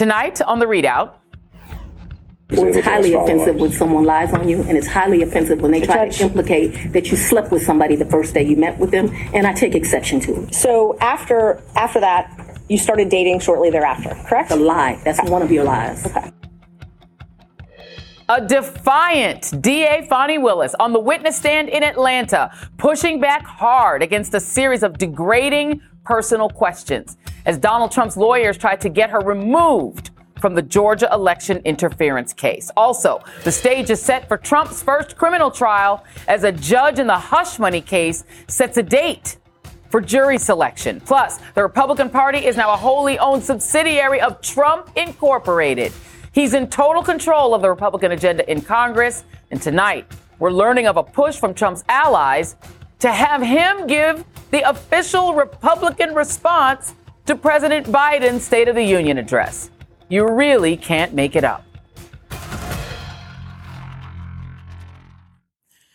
Tonight on the ReidOut, well, it's highly offensive when someone lies on you, and it's highly offensive when they try to implicate that you slept with somebody the first day you met with them, and I take exception to it. So after after that, you started dating shortly thereafter, correct? A lie. That's one of your lies. Okay. A defiant DA Fani Willis on the witness stand in Atlanta, pushing back hard against a series of degrading personal questions as Donald Trump's lawyers tried to get her removed from the Georgia election interference case. Also, the stage is set for Trump's first criminal trial as a judge in the hush money case sets a date for jury selection. Plus, the Republican Party is now a wholly owned subsidiary of Trump Incorporated. He's in total control of the Republican agenda in Congress. And tonight, we're learning of a push from Trump's allies to have him give the official Republican response to President Biden's State of the Union address. You really can't make it up.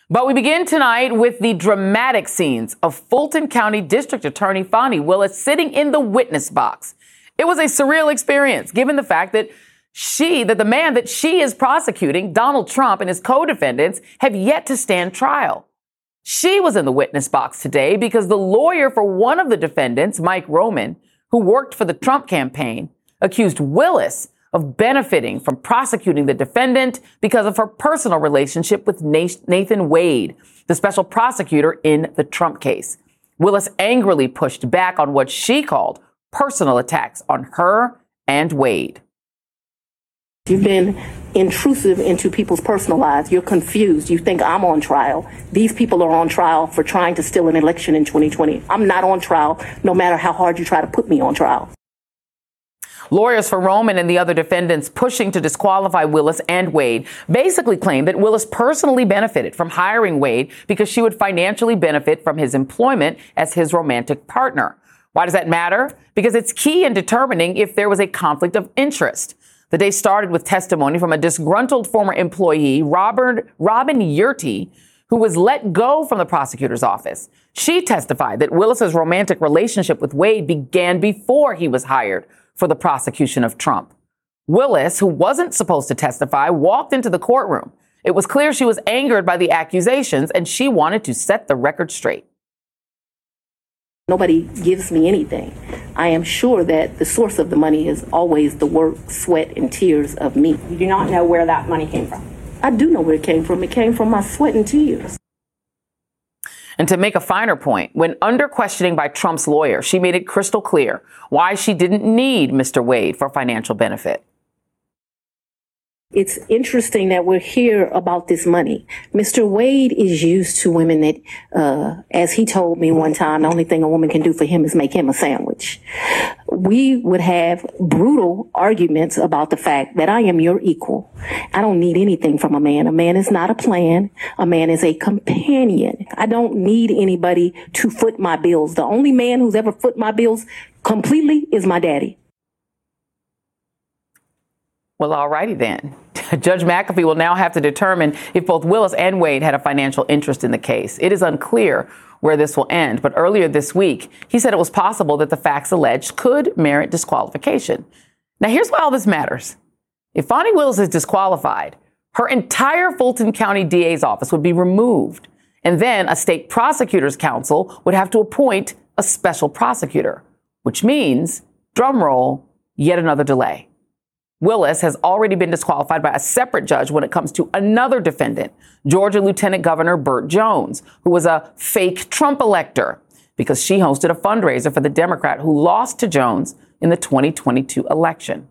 But we begin tonight with the dramatic scenes of Fulton County District Attorney Fani Willis sitting in the witness box. It was a surreal experience given the fact that she, that the man that she is prosecuting, Donald Trump and his co-defendants, have yet to stand trial. She was in the witness box today because the lawyer for one of the defendants, Mike Roman, who worked for the Trump campaign, accused Willis of benefiting from prosecuting the defendant because of her personal relationship with Nathan Wade, the special prosecutor in the Trump case. Willis angrily pushed back on what she called personal attacks on her and Wade. You've been intrusive into people's personal lives. You're confused. You think I'm on trial. These people are on trial for trying to steal an election in 2020. I'm not on trial, no matter how hard you try to put me on trial. Lawyers for Roman and the other defendants pushing to disqualify Willis and Wade basically claimed that Willis personally benefited from hiring Wade because she would financially benefit from his employment as his romantic partner. Why does that matter? Because it's key in determining if there was a conflict of interest. The day started with testimony from a disgruntled former employee, Robert, Robin Yeartie, who was let go from the prosecutor's office. She testified that Willis's romantic relationship with Wade began before he was hired for the prosecution of Trump. Willis, who wasn't supposed to testify, walked into the courtroom. It was clear she was angered by the accusations and she wanted to set the record straight. Nobody gives me anything. I am sure that the source of the money is always the work, sweat, and tears of me. You do not know where that money came from? I do know where it came from. It came from my sweat and tears. And to make a finer point, when under questioning by Trump's lawyer, she made it crystal clear why she didn't need Mr. Wade for financial benefit. It's interesting that we're here about this money. Mr. Wade is used to women that, uh, as he told me one time, the only thing a woman can do for him is make him a sandwich. We would have brutal arguments about the fact that I am your equal. I don't need anything from a man. A man is not a plan. A man is a companion. I don't need anybody to foot my bills. The only man who's ever foot my bills completely is my daddy. Well, alrighty then. Judge McAfee will now have to determine if both Willis and Wade had a financial interest in the case. It is unclear where this will end, but earlier this week, he said it was possible that the facts alleged could merit disqualification. Now, here's why all this matters. If Fani Willis is disqualified, her entire Fulton County DA's office would be removed, and then a state prosecutor's council would have to appoint a special prosecutor, which means, drumroll, yet another delay. Willis has already been disqualified by a separate judge when it comes to another defendant, Georgia Lieutenant Governor Burt Jones, who was a fake Trump elector because she hosted a fundraiser for the Democrat who lost to Jones in the 2022 election.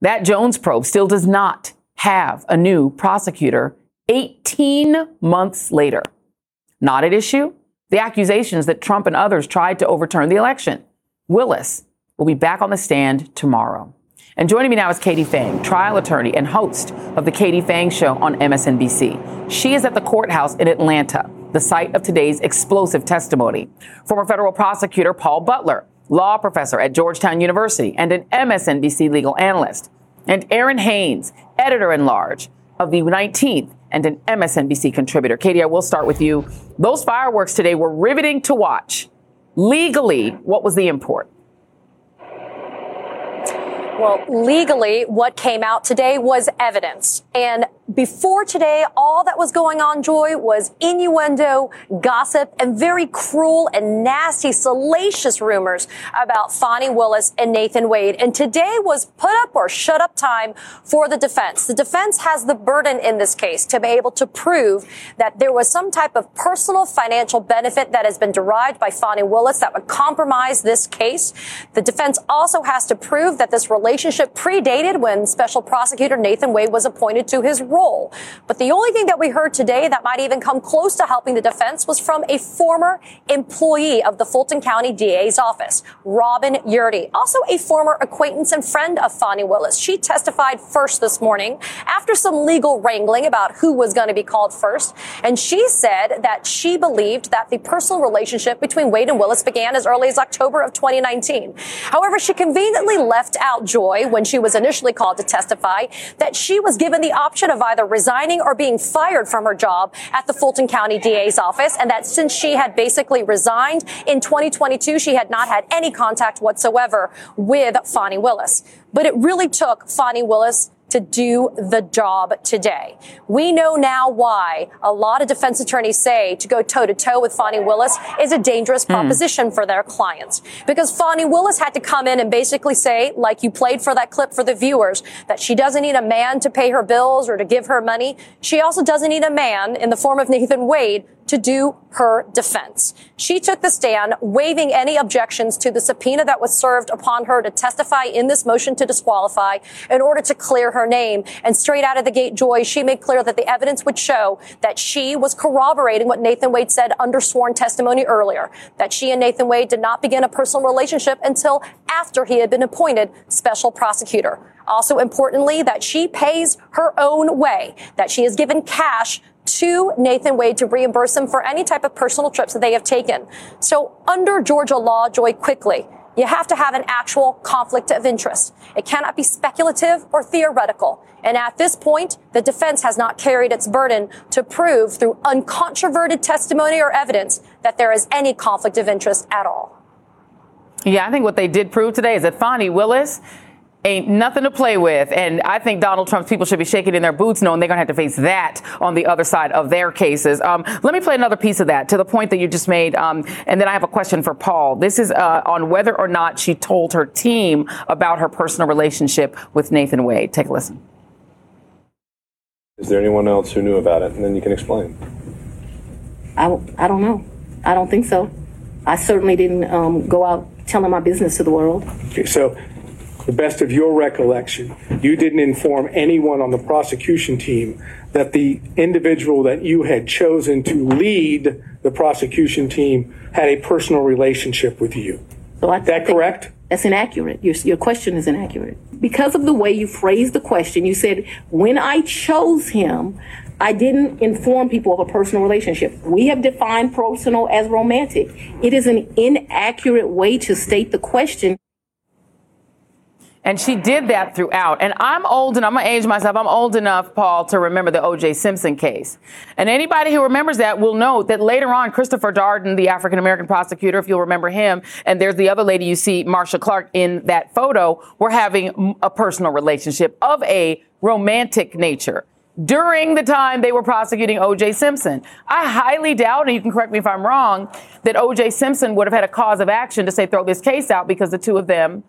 That Jones probe still does not have a new prosecutor 18 months later. Not at issue, the accusations that Trump and others tried to overturn the election. Willis will be back on the stand tomorrow. And joining me now is Katie Phang, trial attorney and host of The Katie Phang Show on MSNBC. She is at the courthouse in Atlanta, the site of today's explosive testimony. Former federal prosecutor Paul Butler, law professor at Georgetown University and an MSNBC legal analyst. And Errin Haines, editor in large of the 19th and an MSNBC contributor. Katie, I will start with you. Those fireworks today were riveting to watch. Legally, what was the import? Well, legally, what came out today was evidence. And before today, all that was going on, Joy, was innuendo, gossip, and very cruel and nasty, salacious rumors about Fani Willis and Nathan Wade. And today was put up or shut up time for the defense. The defense has the burden in this case to be able to prove that there was some type of personal financial benefit that has been derived by Fani Willis that would compromise this case. The defense also has to prove that this relationship relationship predated when special prosecutor Nathan Wade was appointed to his role. But the only thing that we heard today that might even come close to helping the defense was from a former employee of the Fulton County DA's office, Robin Yeartie, also a former acquaintance and friend of Fani Willis. She testified first this morning after some legal wrangling about who was going to be called first. And she said that she believed that the personal relationship between Wade and Willis began as early as October of 2019. However, she conveniently left out Joy, when she was initially called to testify, that she was given the option of either resigning or being fired from her job at the Fulton County DA's office, and that since she had basically resigned in 2022, she had not had any contact whatsoever with Fani Willis. But it really took Fani Willis to do the job today. We know now why a lot of defense attorneys say to go toe to toe with Fani Willis is a dangerous hmm. proposition for their clients. Because Fani Willis had to come in and basically say, like you played for that clip for the viewers, that she doesn't need a man to pay her bills or to give her money. She also doesn't need a man in the form of Nathan Wade to do her defense. She took the stand, waiving any objections to the subpoena that was served upon her to testify in this motion to disqualify in order to clear her name. And straight out of the gate, Joy, she made clear that the evidence would show that she was corroborating what Nathan Wade said under sworn testimony earlier, that she and Nathan Wade did not begin a personal relationship until after he had been appointed special prosecutor. Also importantly, that she pays her own way, that she has given cash to Nathan Wade to reimburse them for any type of personal trips that they have taken. So under Georgia law, Joy, quickly, you have to have an actual conflict of interest. It cannot be speculative or theoretical. And at this point, the defense has not carried its burden to prove through uncontroverted testimony or evidence that there is any conflict of interest at all. Yeah, I think what they did prove today is that Fani Willis ain't nothing to play with. And I think Donald Trump's people should be shaking in their boots knowing they're going to have to face that on the other side of their cases. Um, let me play another piece of that to the point that you just made. Um, and then I have a question for Paul. This is uh, on whether or not she told her team about her personal relationship with Nathan Wade. Take a listen. Is there anyone else who knew about it? And then you can explain. I, I don't know. I don't think so. I certainly didn't um, go out telling my business to the world. Okay, so the best of your recollection, you didn't inform anyone on the prosecution team that the individual that you had chosen to lead the prosecution team had a personal relationship with you. So I that correct? That's inaccurate. Your, your question is inaccurate. Because of the way you phrased the question, you said, when I chose him, I didn't inform people of a personal relationship. We have defined personal as romantic. It is an inaccurate way to state the question. And she did that throughout. And I'm old, and I'm to age myself. I'm old enough, Paul, to remember the O.J. Simpson case. And anybody who remembers that will know that later on, Christopher Darden, the African American prosecutor, if you'll remember him, and there's the other lady you see, Marcia Clark, in that photo, were having a personal relationship of a romantic nature during the time they were prosecuting O.J. Simpson. I highly doubt, and you can correct me if I'm wrong, that O.J. Simpson would have had a cause of action to say throw this case out because the two of them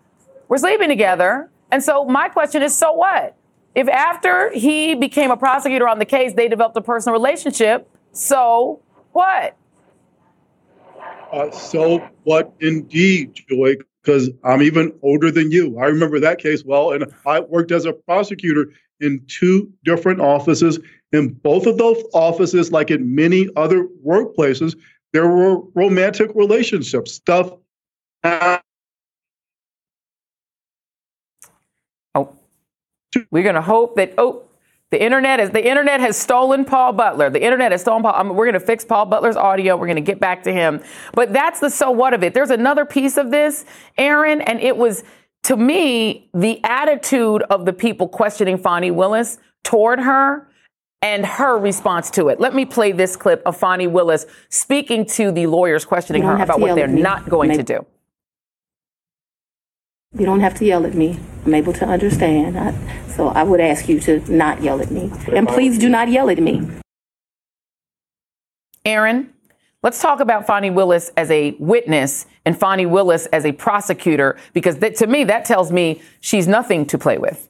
we're sleeping together. And so my question is, so what? If after he became a prosecutor on the case, they developed a personal relationship, so what? Uh, so what indeed, Joy, because I'm even older than you. I remember that case well, and I worked as a prosecutor in two different offices. In both of those offices, like in many other workplaces, there were romantic relationships. Stuff Oh, we're going to hope that, oh, the internet is the internet has stolen Paul Butler. The internet has stolen Paul. I mean, we're going to fix Paul Butler's audio. We're going to get back to him. But that's the so what of it. There's another piece of this, Errin, and it was to me the attitude of the people questioning Fani Willis toward her and her response to it. Let me play this clip of Fani Willis speaking to the lawyers questioning her about what they're not going to do. You don't have to yell at me. I'm able to understand. I, so I would ask you to not yell at me. And please do not yell at me. Errin, let's talk about Fani Willis as a witness and Fani Willis as a prosecutor, because that, to me, that tells me she's nothing to play with.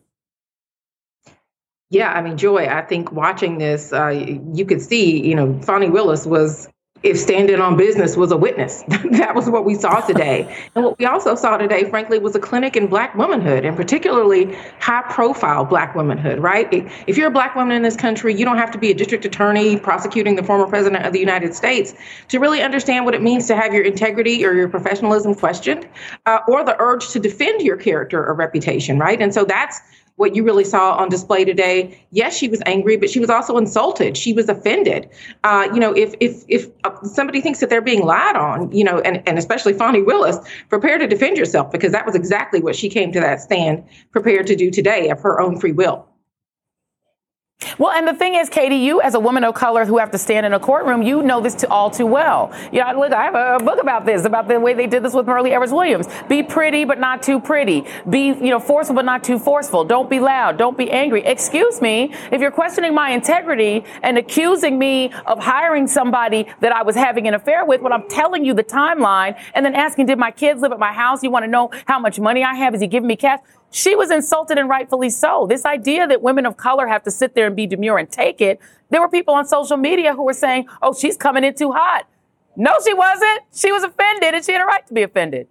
Yeah, I mean, Joy, I think watching this, uh, you could see, you know, Fani Willis was if standing on business was a witness. that was what we saw today. And what we also saw today, frankly, was a clinic in black womanhood and particularly high profile black womanhood, right? If you're a black woman in this country, you don't have to be a district attorney prosecuting the former president of the United States to really understand what it means to have your integrity or your professionalism questioned uh, or the urge to defend your character or reputation, right? And so that's what you really saw on display today. Yes, she was angry, but she was also insulted. She was offended. Uh, you know, if if if uh, somebody thinks that they're being lied on, you know, and and especially Fani Willis, prepare to defend yourself because that was exactly what she came to that stand prepared to do today of her own free will. Well, and the thing is, Katie, you as a woman of color who have to stand in a courtroom, you know this to all too well. You know, look, I have a book about this, about the way they did this with Myrlie Evers Williams. Be pretty, but not too pretty. Be, you know, forceful, but not too forceful. Don't be loud. Don't be angry. Excuse me, if you're questioning my integrity and accusing me of hiring somebody that I was having an affair with when I'm telling you the timeline and then asking, did my kids live at my house? You want to know how much money I have? Is he giving me cash? She was insulted and rightfully so. This idea that women of color have to sit there and be demure and take it, there were people on social media who were saying, oh, she's coming in too hot. No, she wasn't. She was offended and she had a right to be offended.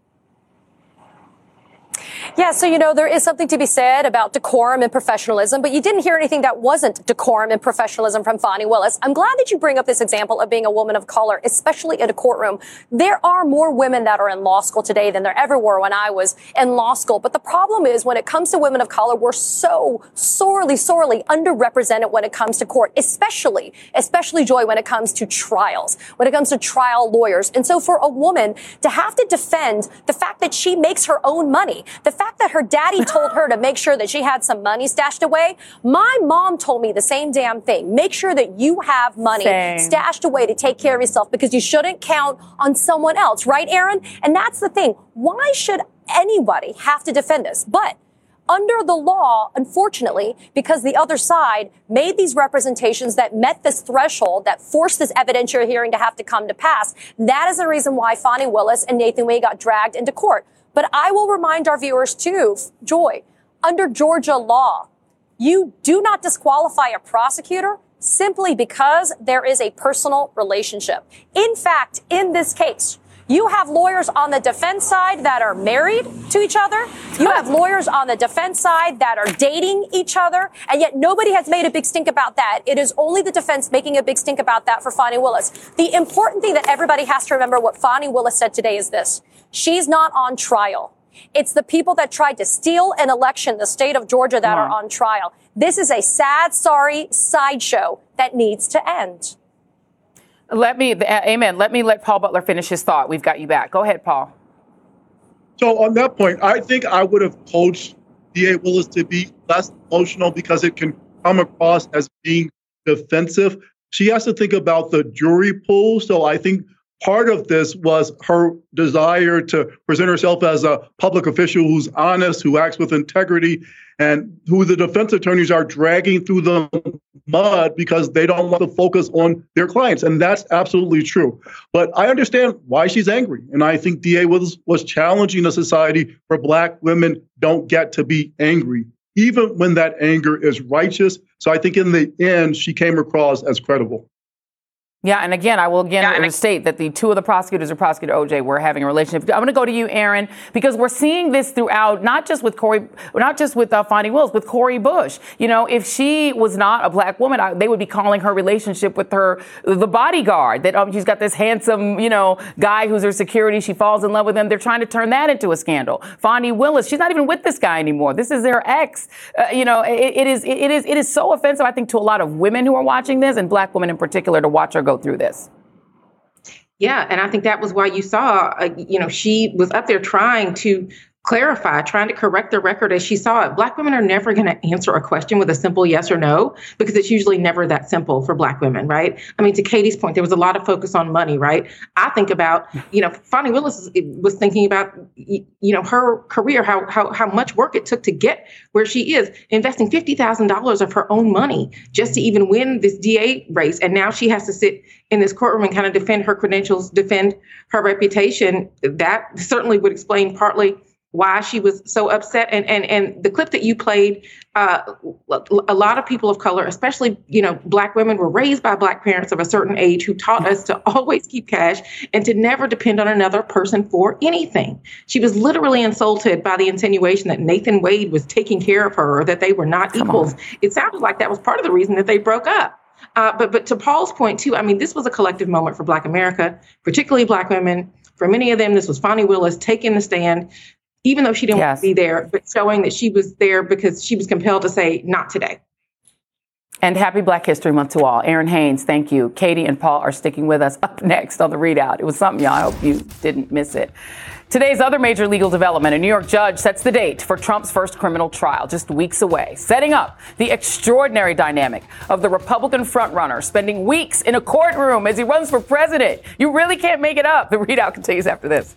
Yeah, so you know, there is something to be said about decorum and professionalism, but you didn't hear anything that wasn't decorum and professionalism from Fani Willis. I'm glad that you bring up this example of being a woman of color, especially in a courtroom. There are more women that are in law school today than there ever were when I was in law school. But the problem is when it comes to women of color, we're so sorely, sorely underrepresented when it comes to court, especially, especially Joy when it comes to trials, when it comes to trial lawyers. And so for a woman to have to defend the fact that she makes her own money, the fact that her daddy told her to make sure that she had some money stashed away, my mom told me the same damn thing. Make sure that you have money same. stashed away to take care of yourself because you shouldn't count on someone else, right, Errin? And that's the thing. Why should anybody have to defend this? But under the law, unfortunately, because the other side made these representations that met this threshold that forced this evidentiary hearing to have to come to pass. That is the reason why Fani Willis and Nathan Wade got dragged into court. But I will remind our viewers too, Joy, under Georgia law, you do not disqualify a prosecutor simply because there is a personal relationship. In fact, in this case, you have lawyers on the defense side that are married to each other. You have lawyers on the defense side that are dating each other. And yet nobody has made a big stink about that. It is only the defense making a big stink about that for Fani Willis. The important thing that everybody has to remember what Fani Willis said today is this. She's not on trial. It's the people that tried to steal an election, the state of Georgia, that are on trial. This is a sad, sorry sideshow that needs to end. Let me, amen. Let me let Paul Butler finish his thought. We've got you back. Go ahead, Paul. So on that point, I think I would have coached DA Willis to be less emotional because it can come across as being defensive. She has to think about the jury pool. So I think part of this was her desire to present herself as a public official who's honest, who acts with integrity, and who the defense attorneys are dragging through the mud because they don't want to focus on their clients. And that's absolutely true. But I understand why she's angry. And I think DA was, was challenging a society where Black women don't get to be angry, even when that anger is righteous. So I think in the end, she came across as credible. Yeah, and again, I will again yeah, state that the two of the prosecutors or prosecutor OJ were having a relationship. I'm going to go to you, Errin, because we're seeing this throughout, not just with Cori, not just with uh, Fani Willis, with Cori Bush. You know, if she was not a black woman, I, they would be calling her relationship with her the bodyguard. That um, she's got this handsome, you know, guy who's her security. She falls in love with him. They're trying to turn that into a scandal. Fani Willis, she's not even with this guy anymore. This is their ex. Uh, you know, it, it is it is it is so offensive. I think to a lot of women who are watching this, and black women in particular, to watch her go through this. Yeah, and I think that was why you saw, uh, you know, she was up there trying to clarify, trying to correct the record as she saw it. Black women are never going to answer a question with a simple yes or no because it's usually never that simple for Black women, right? I mean, to Katie's point, there was a lot of focus on money, right? I think about, you know, Fani Willis was thinking about, you know, her career, how how how much work it took to get where she is, investing fifty thousand dollars of her own money just to even win this DA race, and now she has to sit in this courtroom and kind of defend her credentials, defend her reputation. That certainly would explain partly why she was so upset. And and and the clip that you played uh, a lot of people of color especially you know black women were raised by black parents of a certain age who taught us to always keep cash and to never depend on another person for anything. She was literally insulted by the insinuation that nathan wade was taking care of her or that they were not Come equals. On. it sounded like that was part of the reason that they broke up. Uh, but but to paul's point too i mean this was a collective moment for black america particularly black women. For many of them, this was Fani Willis taking the stand, even though she didn't yes. want to be there, but showing that she was there because she was compelled to say, not today. And happy Black History Month to all. Errin Haines, thank you. Katie and Paul are sticking with us up next on the ReidOut. It was something, y'all. I hope you didn't miss it. Today's other major legal development a New York judge sets the date for Trump's first criminal trial just weeks away, setting up the extraordinary dynamic of the Republican frontrunner spending weeks in a courtroom as he runs for president. You really can't make it up. The ReidOut continues after this.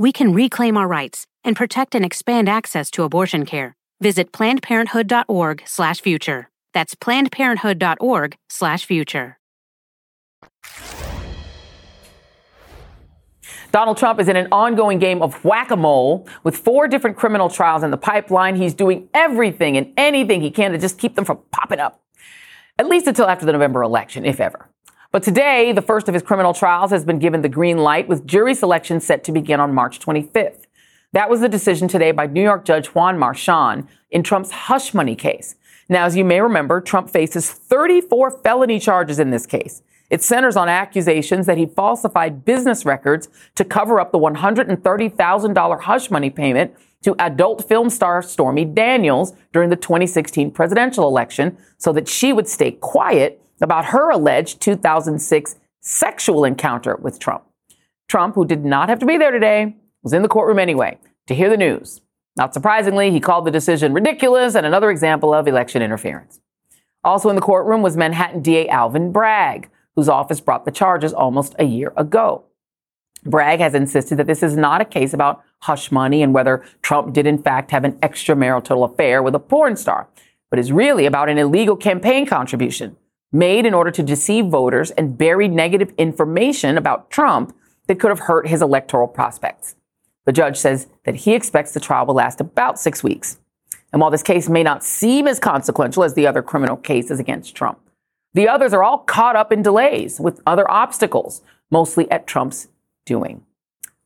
we can reclaim our rights and protect and expand access to abortion care. Visit plannedparenthood.org/future. That's plannedparenthood.org/future. Donald Trump is in an ongoing game of whack a mole with four different criminal trials in the pipeline. He's doing everything and anything he can to just keep them from popping up, at least until after the November election, if ever. But today, the first of his criminal trials has been given the green light, with jury selection set to begin on March 25th. That was the decision today by New York Judge Juan Merchan in Trump's hush money case. Now, as you may remember, Trump faces 34 felony charges in this case. It centers on accusations that he falsified business records to cover up the $130,000 hush money payment to adult film star Stormy Daniels during the 2016 presidential election so that she would stay quiet about her alleged 2006 sexual encounter with Trump. Trump, who did not have to be there today, was in the courtroom anyway to hear the news. Not surprisingly, he called the decision ridiculous and another example of election interference. Also in the courtroom was Manhattan DA Alvin Bragg, whose office brought the charges almost a year ago. Bragg has insisted that this is not a case about hush money and whether Trump did in fact have an extramarital affair with a porn star, but is really about an illegal campaign contribution made in order to deceive voters and bury negative information about Trump that could have hurt his electoral prospects. The judge says that he expects the trial will last about six weeks. And while this case may not seem as consequential as the other criminal cases against Trump, the others are all caught up in delays with other obstacles, mostly at Trump's doing.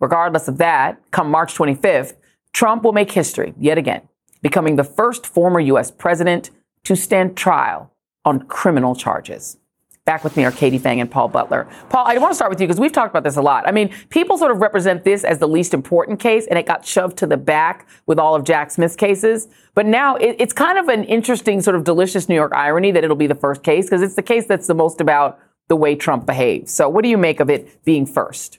Regardless of that, come March 25th, Trump will make history yet again, becoming the first former U.S. president to stand trial on criminal charges. Back with me are Katie Phang and Paul Butler. Paul, I want to start with you because we've talked about this a lot. I mean, people sort of represent this as the least important case, and it got shoved to the back with all of Jack Smith's cases. But now it, it's kind of an interesting, sort of delicious New York irony that it'll be the first case because it's the case that's the most about the way Trump behaves. So, what do you make of it being first?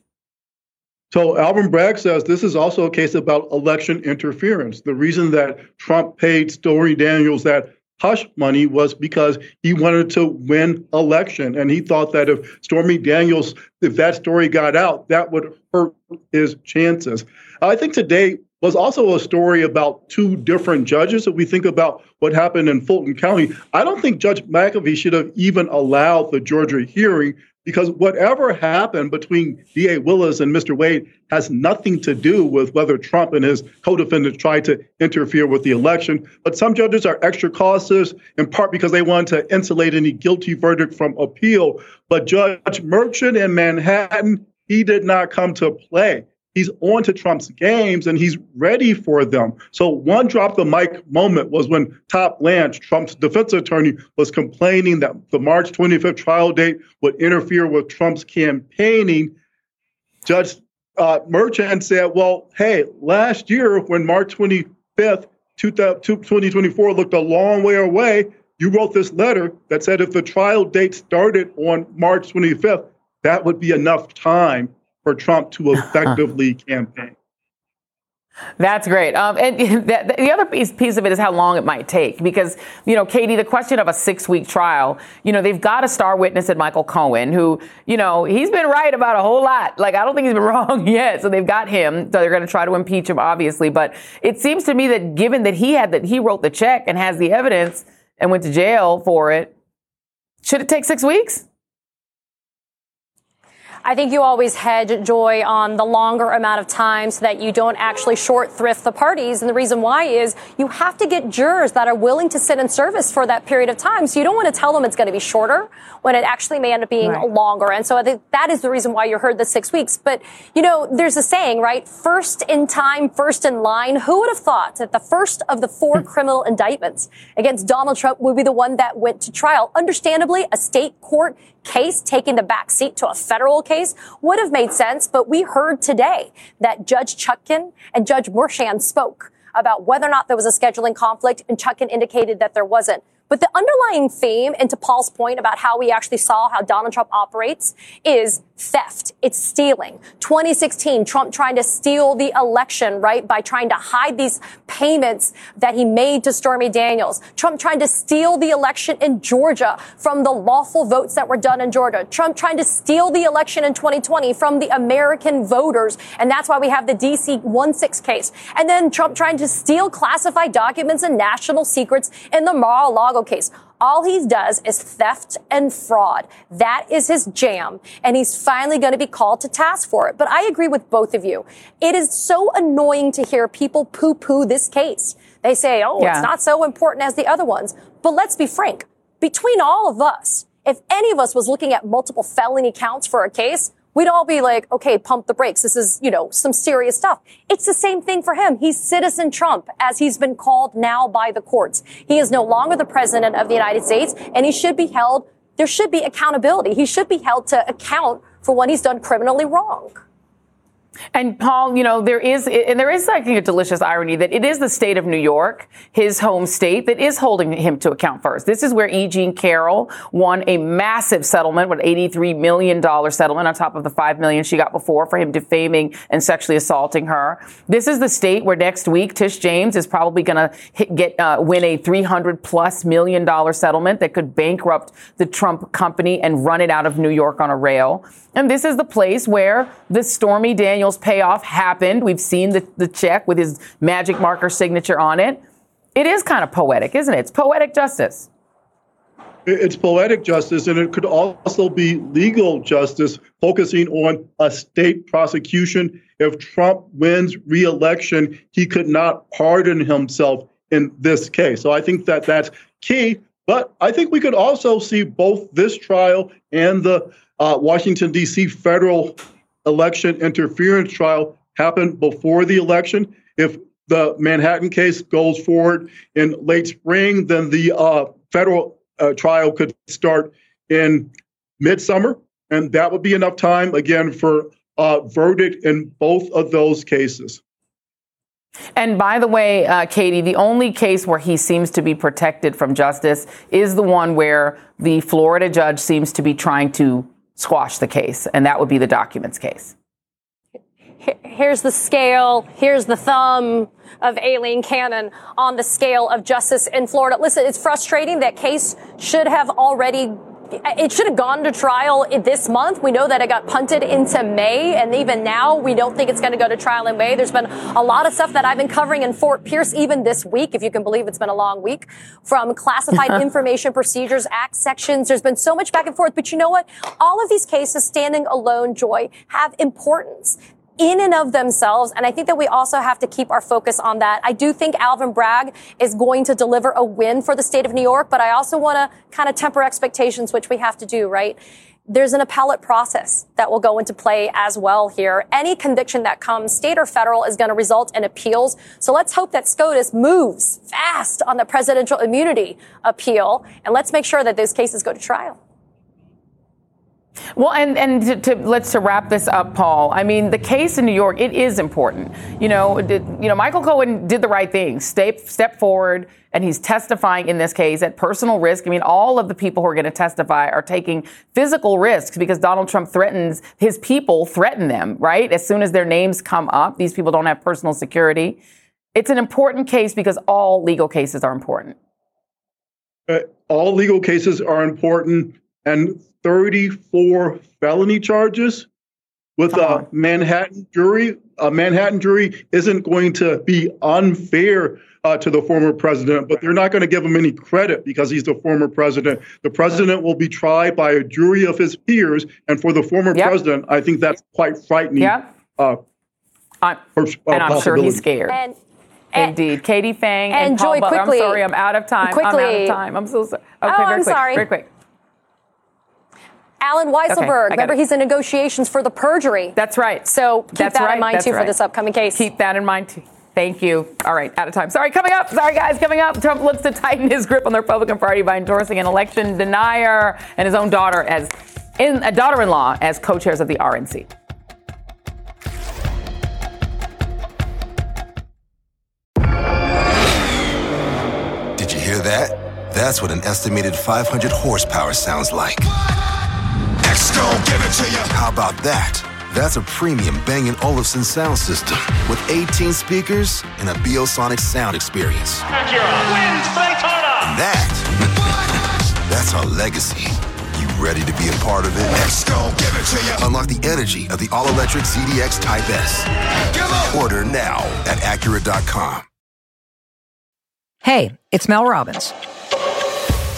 So Alvin Bragg says this is also a case about election interference. The reason that Trump paid Stormy Daniels that hush money was because he wanted to win election. And he thought that if stormy daniels if that story got out that would hurt his chances. I think today was also a story about two different judges. If we think about what happened in fulton county i don't think judge mcafee should have even allowed the georgia hearing because whatever happened between DA Willis and Mr. Wade has nothing to do with whether Trump and his co-defendants tried to interfere with the election. But some judges are extra cautious in part because they want to insulate any guilty verdict from appeal. But Judge Merchan in Manhattan, he did not come to play he's on to Trump's games and he's ready for them. So one drop the mic moment was when Todd Blanche, Trump's defense attorney, was complaining that the March 25th trial date would interfere with Trump's campaigning. Judge uh, Merchan said, well, hey, last year when March 25th, 2024 looked a long way away, you wrote this letter that said if the trial date started on March 25th, that would be enough time for Trump to effectively campaign. That's great. Um, and the, the other piece, piece of it is how long it might take. Because, you know, Katie, the question of a six week trial, you know, they've got a star witness at Michael Cohen who, you know, he's been right about a whole lot. Like, I don't think he's been wrong yet. So they've got him. So they're going to try to impeach him, obviously. But it seems to me that given that he had that he wrote the check and has the evidence and went to jail for it, should it take six weeks? I think you always hedge joy on the longer amount of time so that you don't actually short thrift the parties. And the reason why is you have to get jurors that are willing to sit in service for that period of time. So you don't want to tell them it's going to be shorter when it actually may end up being right. longer. And so I think that is the reason why you heard the six weeks. But, you know, there's a saying, right? First in time, first in line. Who would have thought that the first of the four criminal indictments against Donald Trump would be the one that went to trial? Understandably, a state court case taking the back seat to a federal case would have made sense. But we heard today that Judge Chutkan and Judge Merchan spoke about whether or not there was a scheduling conflict, and Chutkan indicated that there wasn't. But the underlying theme, and to Paul's point about how we actually saw how Donald Trump operates, is theft. It's stealing. 2016, Trump trying to steal the election, right? By trying to hide these payments that he made to Stormy Daniels. Trump trying to steal the election in Georgia from the lawful votes that were done in Georgia. Trump trying to steal the election in 2020 from the American voters. And that's why we have the DC 1-6 case. And then Trump trying to steal classified documents and national secrets in the Mar-a-Lago case. All he does is theft and fraud. That is his jam. And he's finally going to be called to task for it. But I agree with both of you. It is so annoying to hear people poo poo this case. They say, oh, yeah. it's not so important as the other ones. But let's be frank. Between all of us, if any of us was looking at multiple felony counts for a case, we'd all be like, okay, pump the brakes. This is, you know, some serious stuff. It's the same thing for him. He's citizen Trump as he's been called now by the courts. He is no longer the president of the United States and he should be held, there should be accountability. He should be held to account for what he's done criminally wrong. And Paul, you know, there is, and there is, I think, a delicious irony that it is the state of New York, his home state, that is holding him to account first. This is where E. Jean Carroll won a massive settlement, with $83 million settlement on top of the 5 million she got before for him defaming and sexually assaulting her. This is the state where next week Tish James is probably going to get, uh, win a 300 plus million dollar settlement that could bankrupt the Trump company and run it out of New York on a rail. And this is the place where the Stormy Daniels payoff happened. We've seen the, the check with his magic marker signature on it. It is kind of poetic, isn't it? It's poetic justice. It's poetic justice, and it could also be legal justice, focusing on a state prosecution. If Trump wins reelection, he could not pardon himself in this case. So I think that that's key. But I think we could also see both this trial and the uh, Washington, D.C. federal election interference trial happen before the election. If the Manhattan case goes forward in late spring, then the uh, federal uh, trial could start in midsummer, and that would be enough time again for a verdict in both of those cases. And by the way, uh, Katie, the only case where he seems to be protected from justice is the one where the Florida judge seems to be trying to squash the case, and that would be the documents case. Here's the scale, here's the thumb of Aileen Cannon on the scale of justice in Florida. Listen, it's frustrating. That case should have already it should have gone to trial this month. We know that it got punted into May, and even now, we don't think it's going to go to trial in May. There's been a lot of stuff that I've been covering in Fort Pierce even this week, if you can believe it's been a long week, from Classified Information Procedures Act sections. There's been so much back and forth, but you know what? All of these cases, standing alone, Joy, have importance in and of themselves. And I think that we also have to keep our focus on that. I do think Alvin Bragg is going to deliver a win for the state of New York, but I also want to kind of temper expectations, which we have to do, right? There's an appellate process that will go into play as well here. Any conviction that comes, state or federal, is going to result in appeals. So let's hope that SCOTUS moves fast on the presidential immunity appeal, and let's make sure that those cases go to trial. Well, and and to, to, let's to wrap this up, Paul. I mean, the case in New York it is important. You know, did, you know, Michael Cohen did the right thing. Step step forward, and he's testifying in this case at personal risk. I mean, all of the people who are going to testify are taking physical risks because Donald Trump threatens his people, threaten them. Right as soon as their names come up, these people don't have personal security. It's an important case because all legal cases are important. Uh, all legal cases are important, and 34 felony charges with a Manhattan jury. A Manhattan jury isn't going to be unfair uh, to the former president, but they're not going to give him any credit because he's the former president. The president will be tried by a jury of his peers, and for the former yep. president, I think that's quite frightening. Yeah. Uh, I'm, pers- uh, and I'm sure he's scared. And, and, Indeed, Katie Phang and, and Paul Joy, Butler. Quickly, I'm sorry, I'm out of time. Quickly, I'm out of time. I'm so sorry. Okay, oh, very I'm quick, sorry. Very quick. Allen Weisselberg. Okay, Remember, he's in negotiations for the perjury. That's right. So keep That's that right. in mind, That's too, right. for this upcoming case. Keep that in mind, too. Thank you. All right, out of time. Sorry, coming up. Sorry, guys, coming up. Trump looks to tighten his grip on the Republican Party by endorsing an election denier and his own daughter as in a daughter-in-law as co-chairs of the RNC. Did you hear that? That's what an estimated 500 horsepower sounds like. Give it to you. How about that? That's a premium Bang & Olufsen sound system with 18 speakers and a Biosonic sound experience. Acura wins Daytona. And that, that's our legacy. You ready to be a part of it? Let's go, give it to you. Unlock the energy of the all-electric ZDX Type S. Order now at Acura.com. Hey, it's Mel Robbins.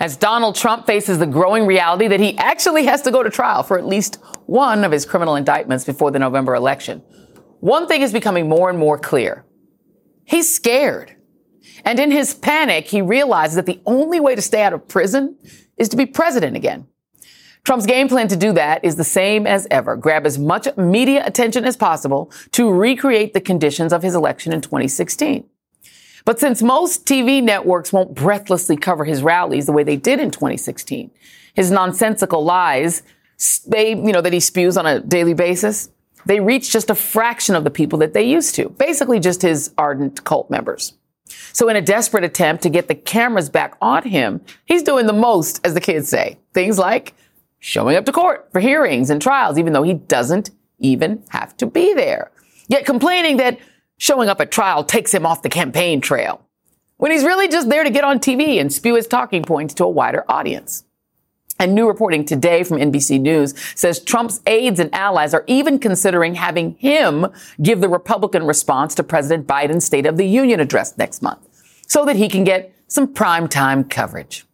As Donald Trump faces the growing reality that he actually has to go to trial for at least one of his criminal indictments before the November election. One thing is becoming more and more clear. He's scared. And in his panic, he realizes that the only way to stay out of prison is to be president again. Trump's game plan to do that is the same as ever. Grab as much media attention as possible to recreate the conditions of his election in 2016. But since most TV networks won't breathlessly cover his rallies the way they did in 2016, his nonsensical lies, they, you know, that he spews on a daily basis, they reach just a fraction of the people that they used to. Basically just his ardent cult members. So in a desperate attempt to get the cameras back on him, he's doing the most, as the kids say. Things like showing up to court for hearings and trials, even though he doesn't even have to be there. Yet complaining that showing up at trial takes him off the campaign trail when he's really just there to get on TV and spew his talking points to a wider audience. And new reporting today from NBC News says Trump's aides and allies are even considering having him give the Republican response to President Biden's State of the Union address next month. so that he can get some primetime coverage.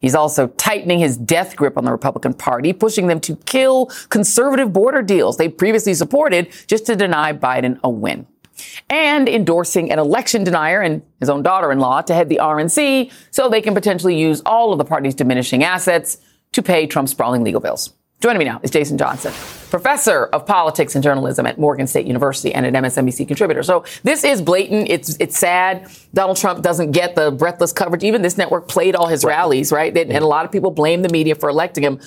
He's also tightening his death grip on the Republican Party, pushing them to kill conservative border deals they previously supported just to deny Biden a win. And endorsing an election denier and his own daughter in law to head the RNC so they can potentially use all of the party's diminishing assets to pay Trump's sprawling legal bills. Joining me now is Jason Johnson, professor of politics and journalism at Morgan State University and an MSNBC contributor. So this is blatant. It's it's sad. Donald Trump doesn't get the breathless coverage. Even this network played all his right. rallies, right? And a lot of people blame the media for electing him.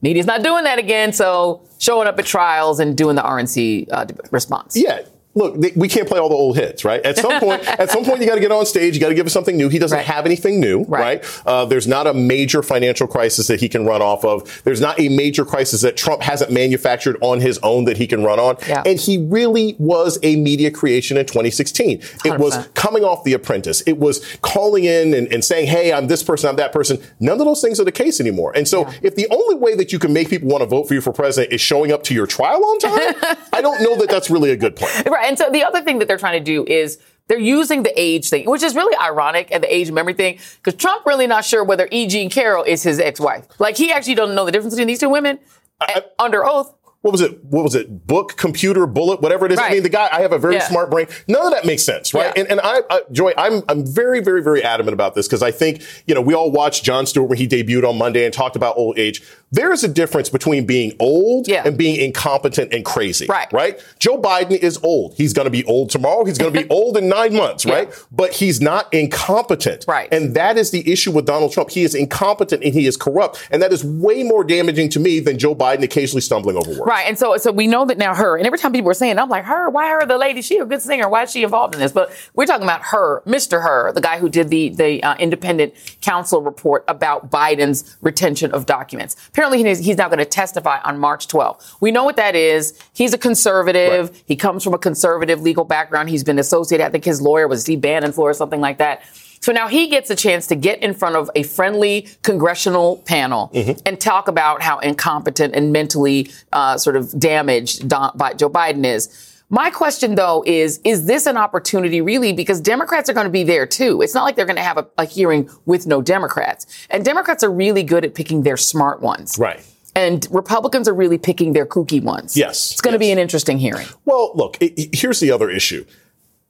Media's not doing that again. So showing up at trials and doing the RNC uh, response. Yeah, look, we can't play all the old hits, right? At some point, at some point, you got to get on stage. You got to give us something new. He doesn't right. have anything new, right? right? Uh, there's not a major financial crisis that he can run off of. There's not a major crisis that Trump hasn't manufactured on his own that he can run on. Yeah. And he really was a media creation in 2016. 100%. It was coming off The Apprentice. It was calling in and, and, saying, "Hey, I'm this person, I'm that person." None of those things are the case anymore. And so, yeah. if the only way that you can make people want to vote for you for president is showing up to your trial on time, I don't know that that's really a good plan. Right. And so the other thing that they're trying to do is they're using the age thing, which is really ironic and the age memory thing, because Trump really not sure whether E. Jean Carroll is his ex-wife. Like he actually doesn't know the difference between these two women I, under oath what was it? What was it? Book, computer, bullet, whatever it is. Right. I mean, the guy, I have a very yeah. smart brain. None of that makes sense, right? Yeah. And, and I, I, Joy, I'm, I'm very, very, very adamant about this because I think, you know, we all watched Jon Stewart when he debuted on Monday and talked about old age. There is a difference between being old yeah. and being incompetent and crazy, right? Right? Joe Biden is old. He's going to be old tomorrow. He's going to be old in nine months, right? But he's not incompetent, right? And that is the issue with Donald Trump. He is incompetent and he is corrupt, and that is way more damaging to me than Joe Biden occasionally stumbling over words, right? And so, so we know that now her, and every time people are saying, I'm like, her, why her, the lady? She a good singer. Why is she involved in this? But we're talking about her, Mr. Hur, the guy who did the, the uh, independent counsel report about Biden's retention of documents. Apparently he's, he's now going to testify on March 12th. We know what that is. He's a conservative. Right. He comes from a conservative legal background. He's been associated, I think his lawyer was Steve Bannon or something like that. So now he gets a chance to get in front of a friendly congressional panel mm-hmm. and talk about how incompetent and mentally uh, sort of damaged Don, Joe Biden is. My question though is, is this an opportunity really? Because Democrats are going to be there too. It's not like they're going to have a, a hearing with no Democrats. And Democrats are really good at picking their smart ones. Right. And Republicans are really picking their kooky ones. Yes. It's going yes. to be an interesting hearing. Well, look, it, here's the other issue.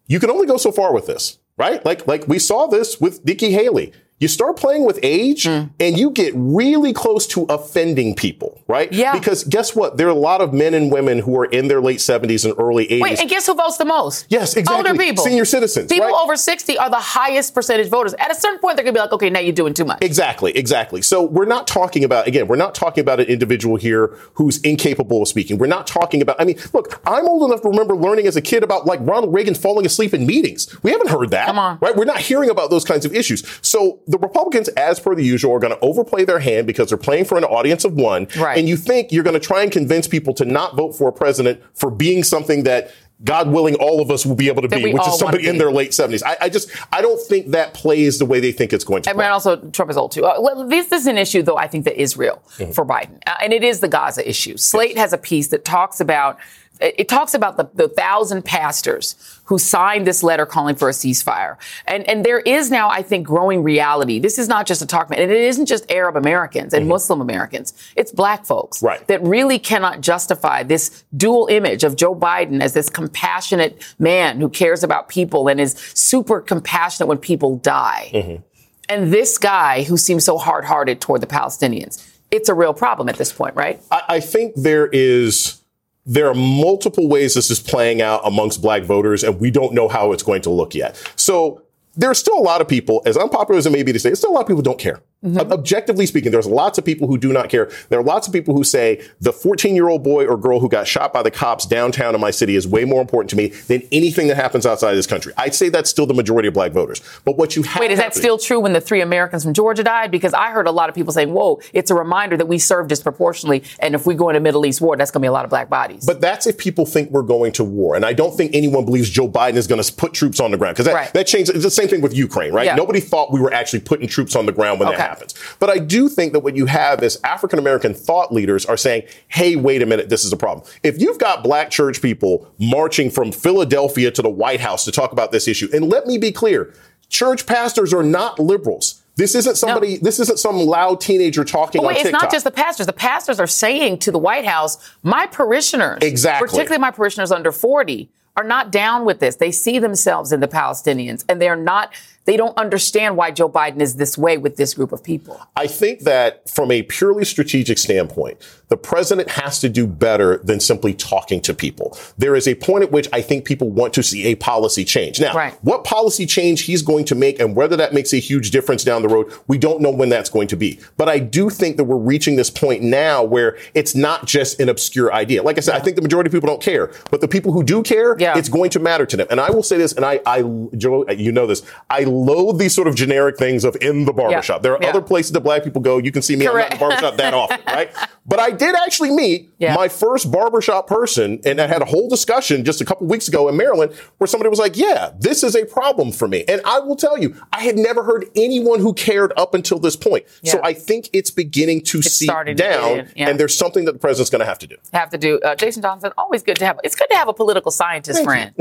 You can only go so far with this right? Like, like we saw this with Nikki Haley you start playing with age mm. and you get really close to offending people, right? Yeah. Because guess what? There are a lot of men and women who are in their late 70s and early 80s. Wait, and guess who votes the most? Yes, exactly. Older people. Senior citizens. People right? over 60 are the highest percentage voters. At a certain point, they're going to be like, okay, now you're doing too much. Exactly, exactly. So we're not talking about, again, we're not talking about an individual here who's incapable of speaking. We're not talking about, I mean, look, I'm old enough to remember learning as a kid about like Ronald Reagan falling asleep in meetings. We haven't heard that. Come on. Right? We're not hearing about those kinds of issues. So the Republicans, as per the usual, are going to overplay their hand because they're playing for an audience of one. Right. And you think you're going to try and convince people to not vote for a president for being something that God willing, all of us will be able to that be, which is somebody in their late 70s. I, I, just, I don't think that plays the way they think it's going to. And play. also, Trump is old too. Uh, well, this is an issue, though, I think that is real mm-hmm. for Biden. Uh, and it is the Gaza issue. Slate yes. has a piece that talks about it talks about the, the thousand pastors who signed this letter calling for a ceasefire. And, and there is now, I think, growing reality. This is not just a talk, and it isn't just Arab Americans and mm-hmm. Muslim Americans. It's black folks right. that really cannot justify this dual image of Joe Biden as this compassionate man who cares about people and is super compassionate when people die. Mm-hmm. And this guy who seems so hard hearted toward the Palestinians. It's a real problem at this point, right? I, I think there is there are multiple ways this is playing out amongst black voters, and we don't know how it's going to look yet. So there's still a lot of people, as unpopular as it may be to say, still a lot of people don't care. Mm-hmm. Objectively speaking, there's lots of people who do not care. There are lots of people who say the 14 year old boy or girl who got shot by the cops downtown in my city is way more important to me than anything that happens outside of this country. I'd say that's still the majority of black voters. But what you have Wait, is that still true when the three Americans from Georgia died? Because I heard a lot of people saying, whoa, it's a reminder that we serve disproportionately. And if we go into Middle East war, that's going to be a lot of black bodies. But that's if people think we're going to war. And I don't think anyone believes Joe Biden is going to put troops on the ground. Because that, right. that changed. It's the same thing with Ukraine, right? Yeah. Nobody thought we were actually putting troops on the ground when okay. that happens. But I do think that what you have is African American thought leaders are saying, hey, wait a minute, this is a problem. If you've got black church people marching from Philadelphia to the White House to talk about this issue, and let me be clear, Church pastors are not liberals. This isn't somebody. No. This isn't some loud teenager talking. Oh, wait, it's not just the pastors. The pastors are saying to the White House, "My parishioners, exactly, particularly my parishioners under forty, are not down with this. They see themselves in the Palestinians, and they're not they don't understand why Joe Biden is this way with this group of people. I think that from a purely strategic standpoint, the president has to do better than simply talking to people. There is a point at which I think people want to see a policy change. Now, right. what policy change he's going to make and whether that makes a huge difference down the road, we don't know when that's going to be. But I do think that we're reaching this point now where it's not just an obscure idea. Like I said, yeah. I think the majority of people don't care, but the people who do care, yeah. it's going to matter to them. And I will say this, and I, I, Joe, you know this, I loathe these sort of generic things of in the barbershop. Yeah. There are other places that black people go. You can see me. Correct. I'm not in the barbershop that often, right? But I did actually meet yeah. my first barbershop person, and I had a whole discussion just a couple weeks ago in Maryland where somebody was like, "Yeah, this is a problem for me." And I will tell you, I had never heard anyone who cared up until this point. So I think it's beginning to it's seep down, and there's something that the president's going to have to do. Have to do. Uh, Jason Johnson, always good to have. It's good to have a political scientist thank friend.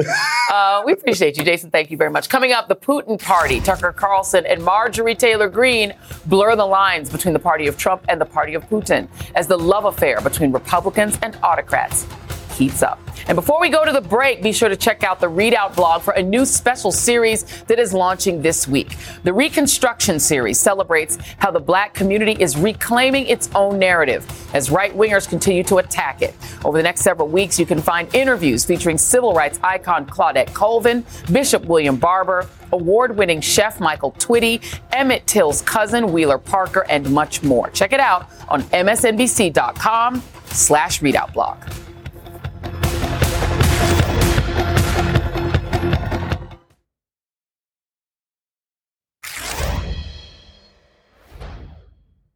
uh, we appreciate you, Jason. Thank you very much. Coming up, the Putin party. Tucker Tucker Carlson and Marjorie Taylor Greene blur the lines between the party of Trump and the party of Putin as the love affair between Republicans and autocrats heats up. And before we go to the break, be sure to check out the ReidOut blog for a new special series that is launching this week. The Reconstruction series celebrates how the black community is reclaiming its own narrative as right wingers continue to attack it. Over the next several weeks, you can find interviews featuring civil rights icon Claudette Colvin, Bishop William Barber, award winning chef Michael Twitty, Emmett Till's cousin Wheeler Parker, and much more. Check it out on msnbc.com slash ReidOut blog.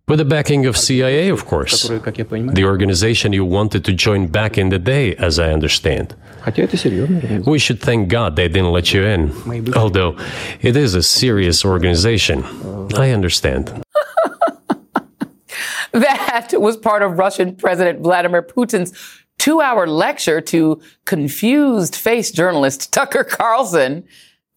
With the backing of CIA, of course. The organization you wanted to join back in the day, as I understand. We should thank God they didn't let you in. Although it is a serious organization. I understand. that was part of Russian President Vladimir Putin's two hour lecture to confused face journalist Tucker Carlson,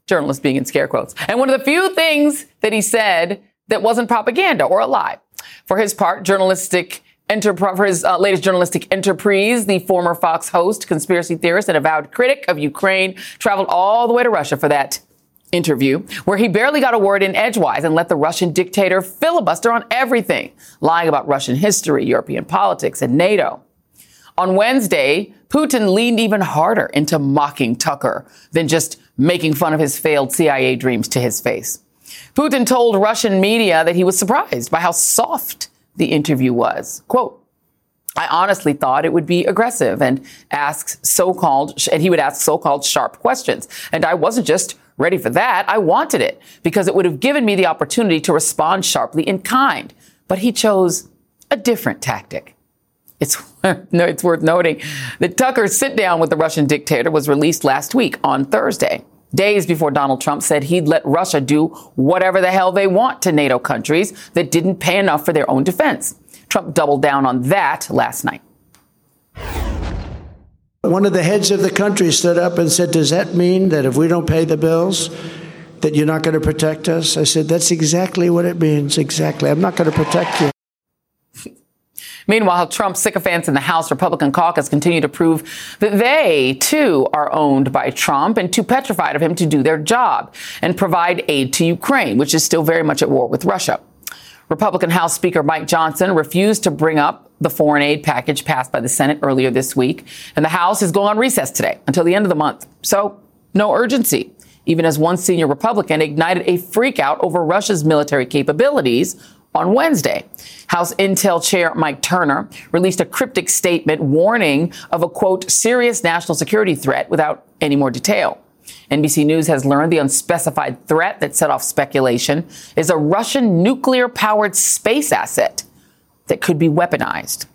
journalist being in scare quotes. And one of the few things that he said that wasn't propaganda or a lie. For his part, journalistic Enterprise, for his uh, latest journalistic enterprise, the former Fox host, conspiracy theorist, and avowed critic of Ukraine traveled all the way to Russia for that interview, where he barely got a word in edgewise and let the Russian dictator filibuster on everything, lying about Russian history, European politics, and NATO. On Wednesday, Putin leaned even harder into mocking Tucker than just making fun of his failed CIA dreams to his face. Putin told Russian media that he was surprised by how soft the interview was. Quote, I honestly thought it would be aggressive and ask so-called, and he would ask so-called sharp questions. And I wasn't just ready for that. I wanted it because it would have given me the opportunity to respond sharply in kind. But he chose a different tactic. It's, it's worth noting that Tucker's sit down with the Russian dictator was released last week on Thursday days before Donald Trump said he'd let Russia do whatever the hell they want to NATO countries that didn't pay enough for their own defense. Trump doubled down on that last night. One of the heads of the country stood up and said, Does that mean that if we don't pay the bills, that you're not going to protect us? I said, That's exactly what it means. Exactly. I'm not going to protect you. Meanwhile, Trump sycophants in the House Republican caucus continue to prove that they, too, are owned by Trump and too petrified of him to do their job and provide aid to Ukraine, which is still very much at war with Russia. Republican House Speaker Mike Johnson refused to bring up the foreign aid package passed by the Senate earlier this week, and the House is going on recess today until the end of the month. So, no urgency, even as one senior Republican ignited a freakout over Russia's military capabilities on Wednesday. House Intel Chair Mike Turner released a cryptic statement warning of a quote, serious national security threat without any more detail. NBC News has learned the unspecified threat that set off speculation is a Russian nuclear powered space asset that could be weaponized.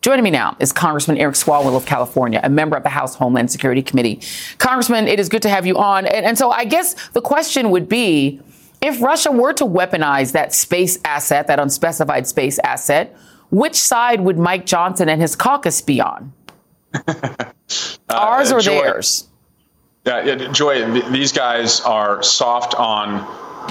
Joining me now is Congressman Eric Swalwell of California, a member of the House Homeland Security Committee. Congressman, it is good to have you on. And, and so I guess the question would be, if Russia were to weaponize that space asset, that unspecified space asset, which side would Mike Johnson and his caucus be on? uh, Ours or theirs? Yeah, yeah Joy, these guys are soft on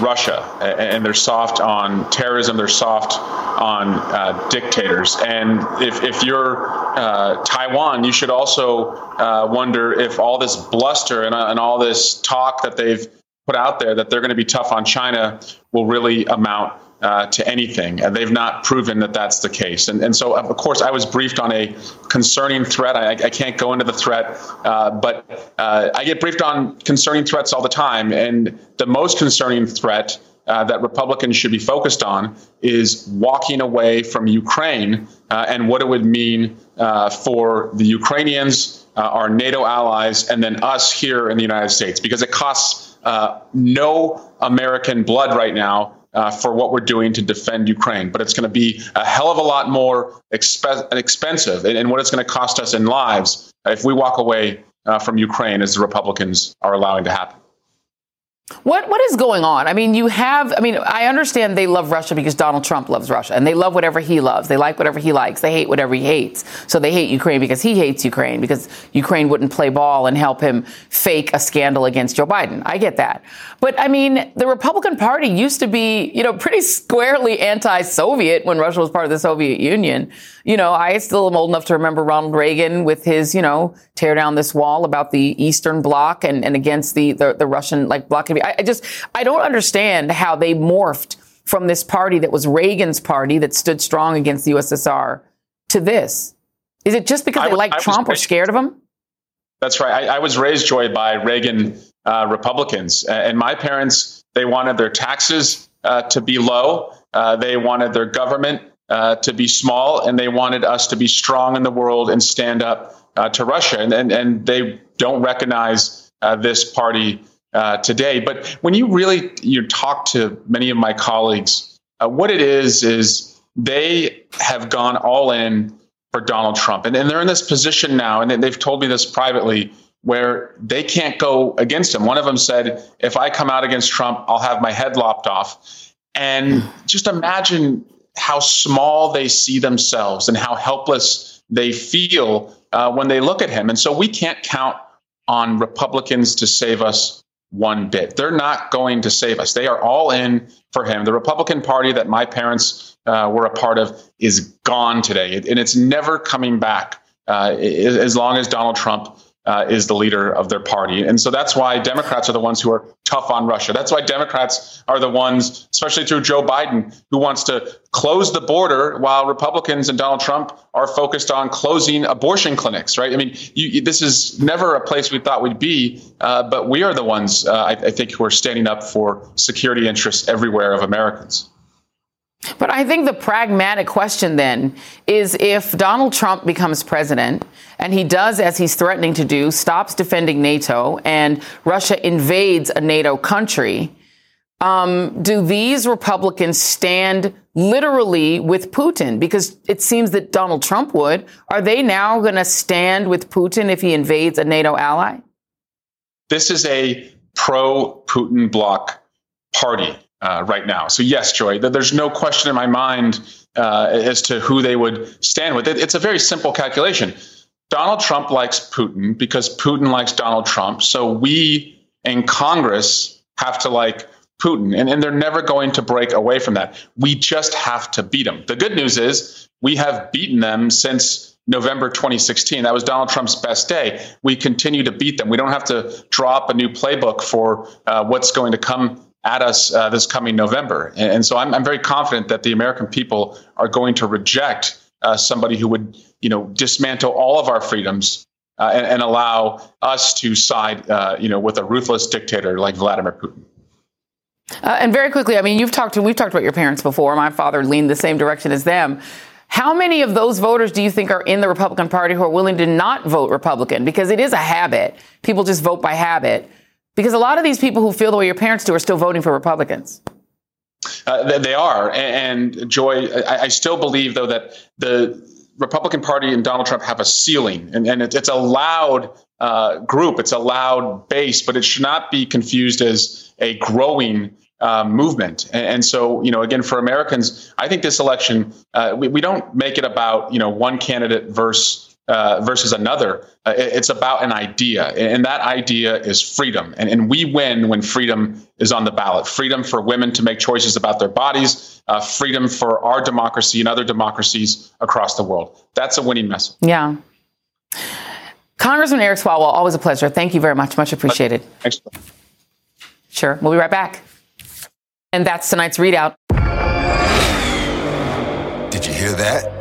Russia, and they're soft on terrorism. They're soft on uh, dictators. And if, if you're uh, Taiwan, you should also uh, wonder if all this bluster and, and all this talk that they've put out there that they're going to be tough on China will really amount uh, to anything. And they've not proven that that's the case. And, and so, of course, I was briefed on a concerning threat. I, I can't go into the threat, uh, but uh, I get briefed on concerning threats all the time. And the most concerning threat uh, that Republicans should be focused on is walking away from Ukraine uh, and what it would mean uh, for the Ukrainians, our NATO allies, and then us here in the United States, because it costs no American blood right now uh, for what we're doing to defend Ukraine. But it's going to be a hell of a lot more exp- expensive and, and, what it's going to cost us in lives if we walk away uh, from Ukraine as the Republicans are allowing to happen. What what is going on? I mean, you have. I mean, I understand they love Russia because Donald Trump loves Russia, and they love whatever he loves. They like whatever he likes. They hate whatever he hates. So they hate Ukraine because he hates Ukraine because Ukraine wouldn't play ball and help him fake a scandal against Joe Biden. I get that, but I mean, the Republican Party used to be, you know, pretty squarely anti-Soviet when Russia was part of the Soviet Union. You know, I still am old enough to remember Ronald Reagan with his, you know, tear down this wall about the Eastern Bloc and, and against the, the, the Russian like bloc. I, I just, I don't understand how they morphed from this party that was Reagan's party that stood strong against the USSR to this. Is it just because they like Trump or scared of him? That's right. I, I was raised, Joy, by Reagan uh, Republicans. and my parents, they wanted their taxes uh, to be low. Uh, they wanted their government uh, to be small, and they wanted us to be strong in the world and stand up uh, to Russia. And, and, and they don't recognize uh, this party uh, today. But when you really you talk to many of my colleagues, uh, what it is is they have gone all in for Donald Trump, and, and they're in this position now, and they've told me this privately. Where they can't go against him. One of them said, If I come out against Trump, I'll have my head lopped off. And just imagine how small they see themselves and how helpless they feel uh, when they look at him. And so we can't count on Republicans to save us one bit. They're not going to save us. They are all in for him. The Republican Party that my parents uh, were a part of is gone today, and it's never coming back uh, as long as Donald Trump uh, is the leader of their party. And so that's why Democrats are the ones who are tough on Russia. That's why Democrats are the ones, especially through Joe Biden, who wants to close the border while Republicans and Donald Trump are focused on closing abortion clinics, right? I mean, you, this is never a place we thought we'd be, uh, but we are the ones, uh, I, I think, who are standing up for security interests everywhere of Americans. But I think the pragmatic question then is if Donald Trump becomes president and he does as he's threatening to do, stops defending NATO, and Russia invades a NATO country, um, do these Republicans stand literally with Putin? Because it seems that Donald Trump would. Are they now going to stand with Putin if he invades a NATO ally? This is a pro Putin bloc party uh, right now. So yes, Joy, there's no question in my mind uh, as to who they would stand with. It's a very simple calculation. Donald Trump likes Putin because Putin likes Donald Trump. So we in Congress have to like Putin, and, and they're never going to break away from that. We just have to beat them. The good news is we have beaten them since November 2016. That was Donald Trump's best day. We continue to beat them. We don't have to draw up a new playbook for uh, what's going to come at us uh, this coming November. And, and so I'm, I'm, very confident that the American people are going to reject uh, somebody who would, you know, dismantle all of our freedoms uh, and, and, allow us to side, uh, you know, with a ruthless dictator like Vladimir Putin. Uh, and very quickly, I mean, you've talked to, we've talked about your parents before. My father leaned the same direction as them. How many of those voters do you think are in the Republican Party who are willing to not vote Republican? Because it is a habit. People just vote by habit. Because a lot of these people who feel the way your parents do are still voting for Republicans. Uh, they are. And, Joy, I, still believe, though, that the Republican Party and Donald Trump have a ceiling, and, and it, it's a loud uh, group, it's a loud base, but it should not be confused as a growing uh, movement. And, and, so, you know, again, for Americans, I think this election, uh, we, we don't make it about, you know, one candidate versus uh, versus another. Uh, it's about an idea, and that idea is freedom. And, and we win when freedom is on the ballot. Freedom for women to make choices about their bodies. Uh, freedom for our democracy and other democracies across the world. That's a winning message. Yeah. Congressman Eric Swalwell, always a pleasure. Thank you very much. Much appreciated. Thanks. Sure. We'll be right back. And that's tonight's ReidOut. Did you hear that?